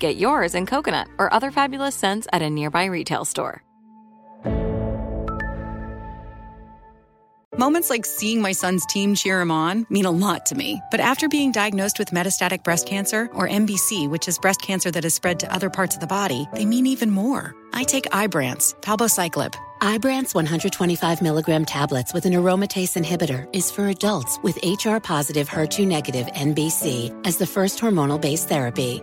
Get yours in coconut or other fabulous scents at a nearby retail store. Moments like seeing my son's team cheer him on mean a lot to me. But after being diagnosed with metastatic breast cancer, or MBC, which is breast cancer that has spread to other parts of the body, they mean even more. I take Ibrance, palbociclib. Ibrance 125 milligram tablets with an aromatase inhibitor is for adults with HR positive HER2 negative MBC as the first hormonal based therapy.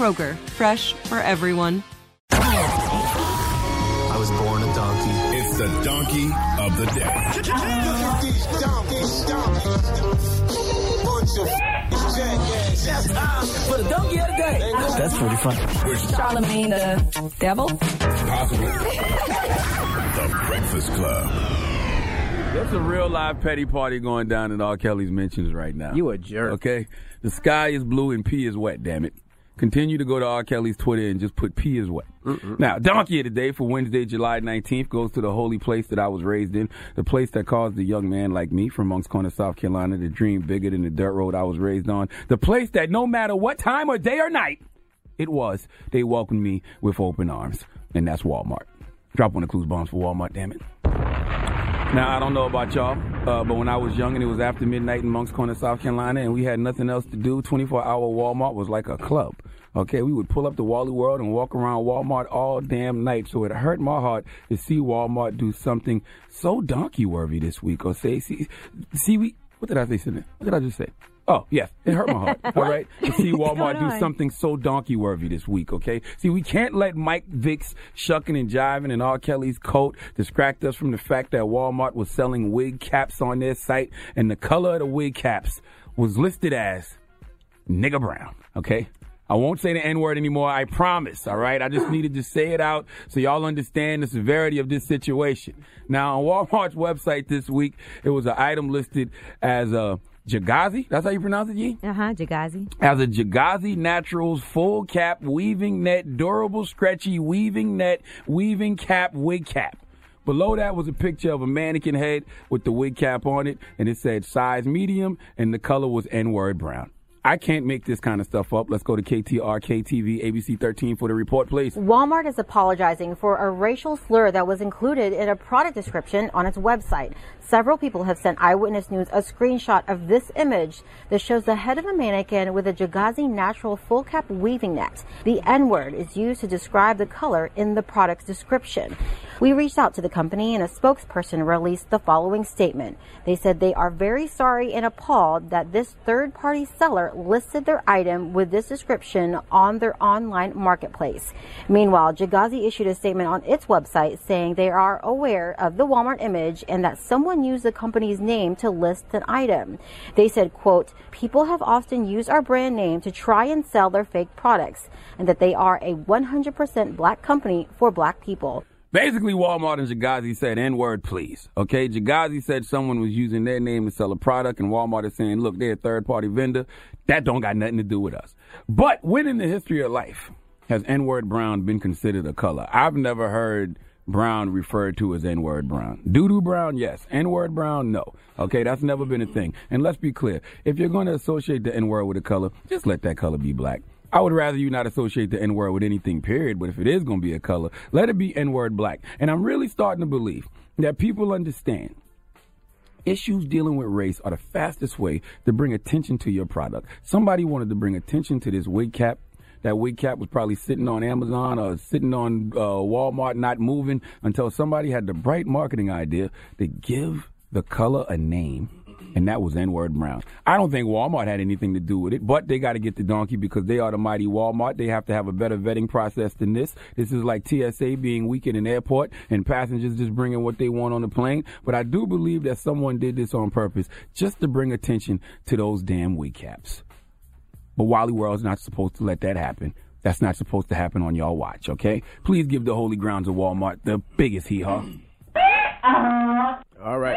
Kroger, fresh for everyone. I was born a donkey. It's the donkey of the day. For the donkey of the day. That's pretty funny. Charlamagne the devil? Possibly. the Breakfast Club. There's a real live petty party going down in R. Kelly's mentions right now. You a jerk. Okay? The sky is blue and pee is wet, damn it. Continue to go to R. Kelly's Twitter and just put P is wet. Mm-mm. Now, Donkey of the Day for Wednesday, July 19th goes to the holy place that I was raised in, the place that caused a young man like me from Moncks Corner, South Carolina to dream bigger than the dirt road I was raised on, the place that no matter what time or day or night it was, they welcomed me with open arms. And that's Walmart. Drop one of the clues bombs for Walmart, damn it. Now, I don't know about y'all, uh, but when I was young and it was after midnight in Moncks Corner, South Carolina, and we had nothing else to do, 24 hour Walmart was like a club. Okay, we would pull up to Wally World and walk around Walmart all damn night. So it hurt my heart to see Walmart do something so donkey worthy this week. Or say, see, see, we, what did I say? What did I just say? Oh, yes, it hurt my heart. all right, to see Walmart do something so donkey worthy this week. Okay, see, we can't let Mike Vick's shucking and jiving and R. Kelly's coat distract us from the fact that Walmart was selling wig caps on their site, and the color of the wig caps was listed as nigger brown. Okay, I won't say the N word anymore. I promise. All right. I just needed to say it out so y'all understand the severity of this situation. Now, on Walmart's website this week, it was an item listed as a Jagazi. That's how you pronounce it, Yee? Uh huh. Jagazi. As a Jagazi Naturals full cap weaving net, durable, stretchy weaving net, weaving cap, wig cap Below that was a picture of a mannequin head with the wig cap on it, and it said size medium, and the color was N word brown. I can't make this kind of stuff up. Let's go to KTR, KTV, ABC 13 for the report, please. Walmart is apologizing for a racial slur that was included in a product description on its website. Several people have sent Eyewitness News a screenshot of this image that shows the head of a mannequin with a Jagazi natural full cap weaving net. The N word is used to describe the color in the product's description. We reached out to the company and a spokesperson released the following statement. They said they are very sorry and appalled that this third party seller listed their item with this description on their online marketplace. Meanwhile, Jagazi issued a statement on its website saying they are aware of the Walmart image and that someone used the company's name to list an item. They said, quote, people have often used our brand name to try and sell their fake products and that they are a 100% black company for black people. Basically, Walmart and Jagazi said N word, please. Okay, Jagazi said someone was using their name to sell a product, and Walmart is saying, look, they're a third party vendor. That don't got nothing to do with us. But when in the history of life has N word brown been considered a color? I've never heard brown referred to as N word brown. Doo doo brown, yes. N word brown, no. Okay, that's never been a thing. And let's be clear if you're going to associate the N word with a color, just let that color be black. I would rather you not associate the N word with anything, period. But if it is going to be a color, let it be N word black. And I'm really starting to believe that people understand issues dealing with race are the fastest way to bring attention to your product. Somebody wanted to bring attention to this wig cap. That wig cap was probably sitting on Amazon or sitting on uh, Walmart, not moving until somebody had the bright marketing idea to give the color a name and that was N word brown. I don't think Walmart had anything to do with it, but they got to get the donkey because they are the mighty Walmart. They have to have a better vetting process than this. This is like TSA being weak in an airport and passengers just bringing what they want on the plane. But I do believe that someone did this on purpose just to bring attention to those damn wig caps. But Wally World's not supposed to let that happen. That's not supposed to happen on y'all watch, okay? Please give the holy grounds of Walmart the biggest hee haw. Uh-huh. All right.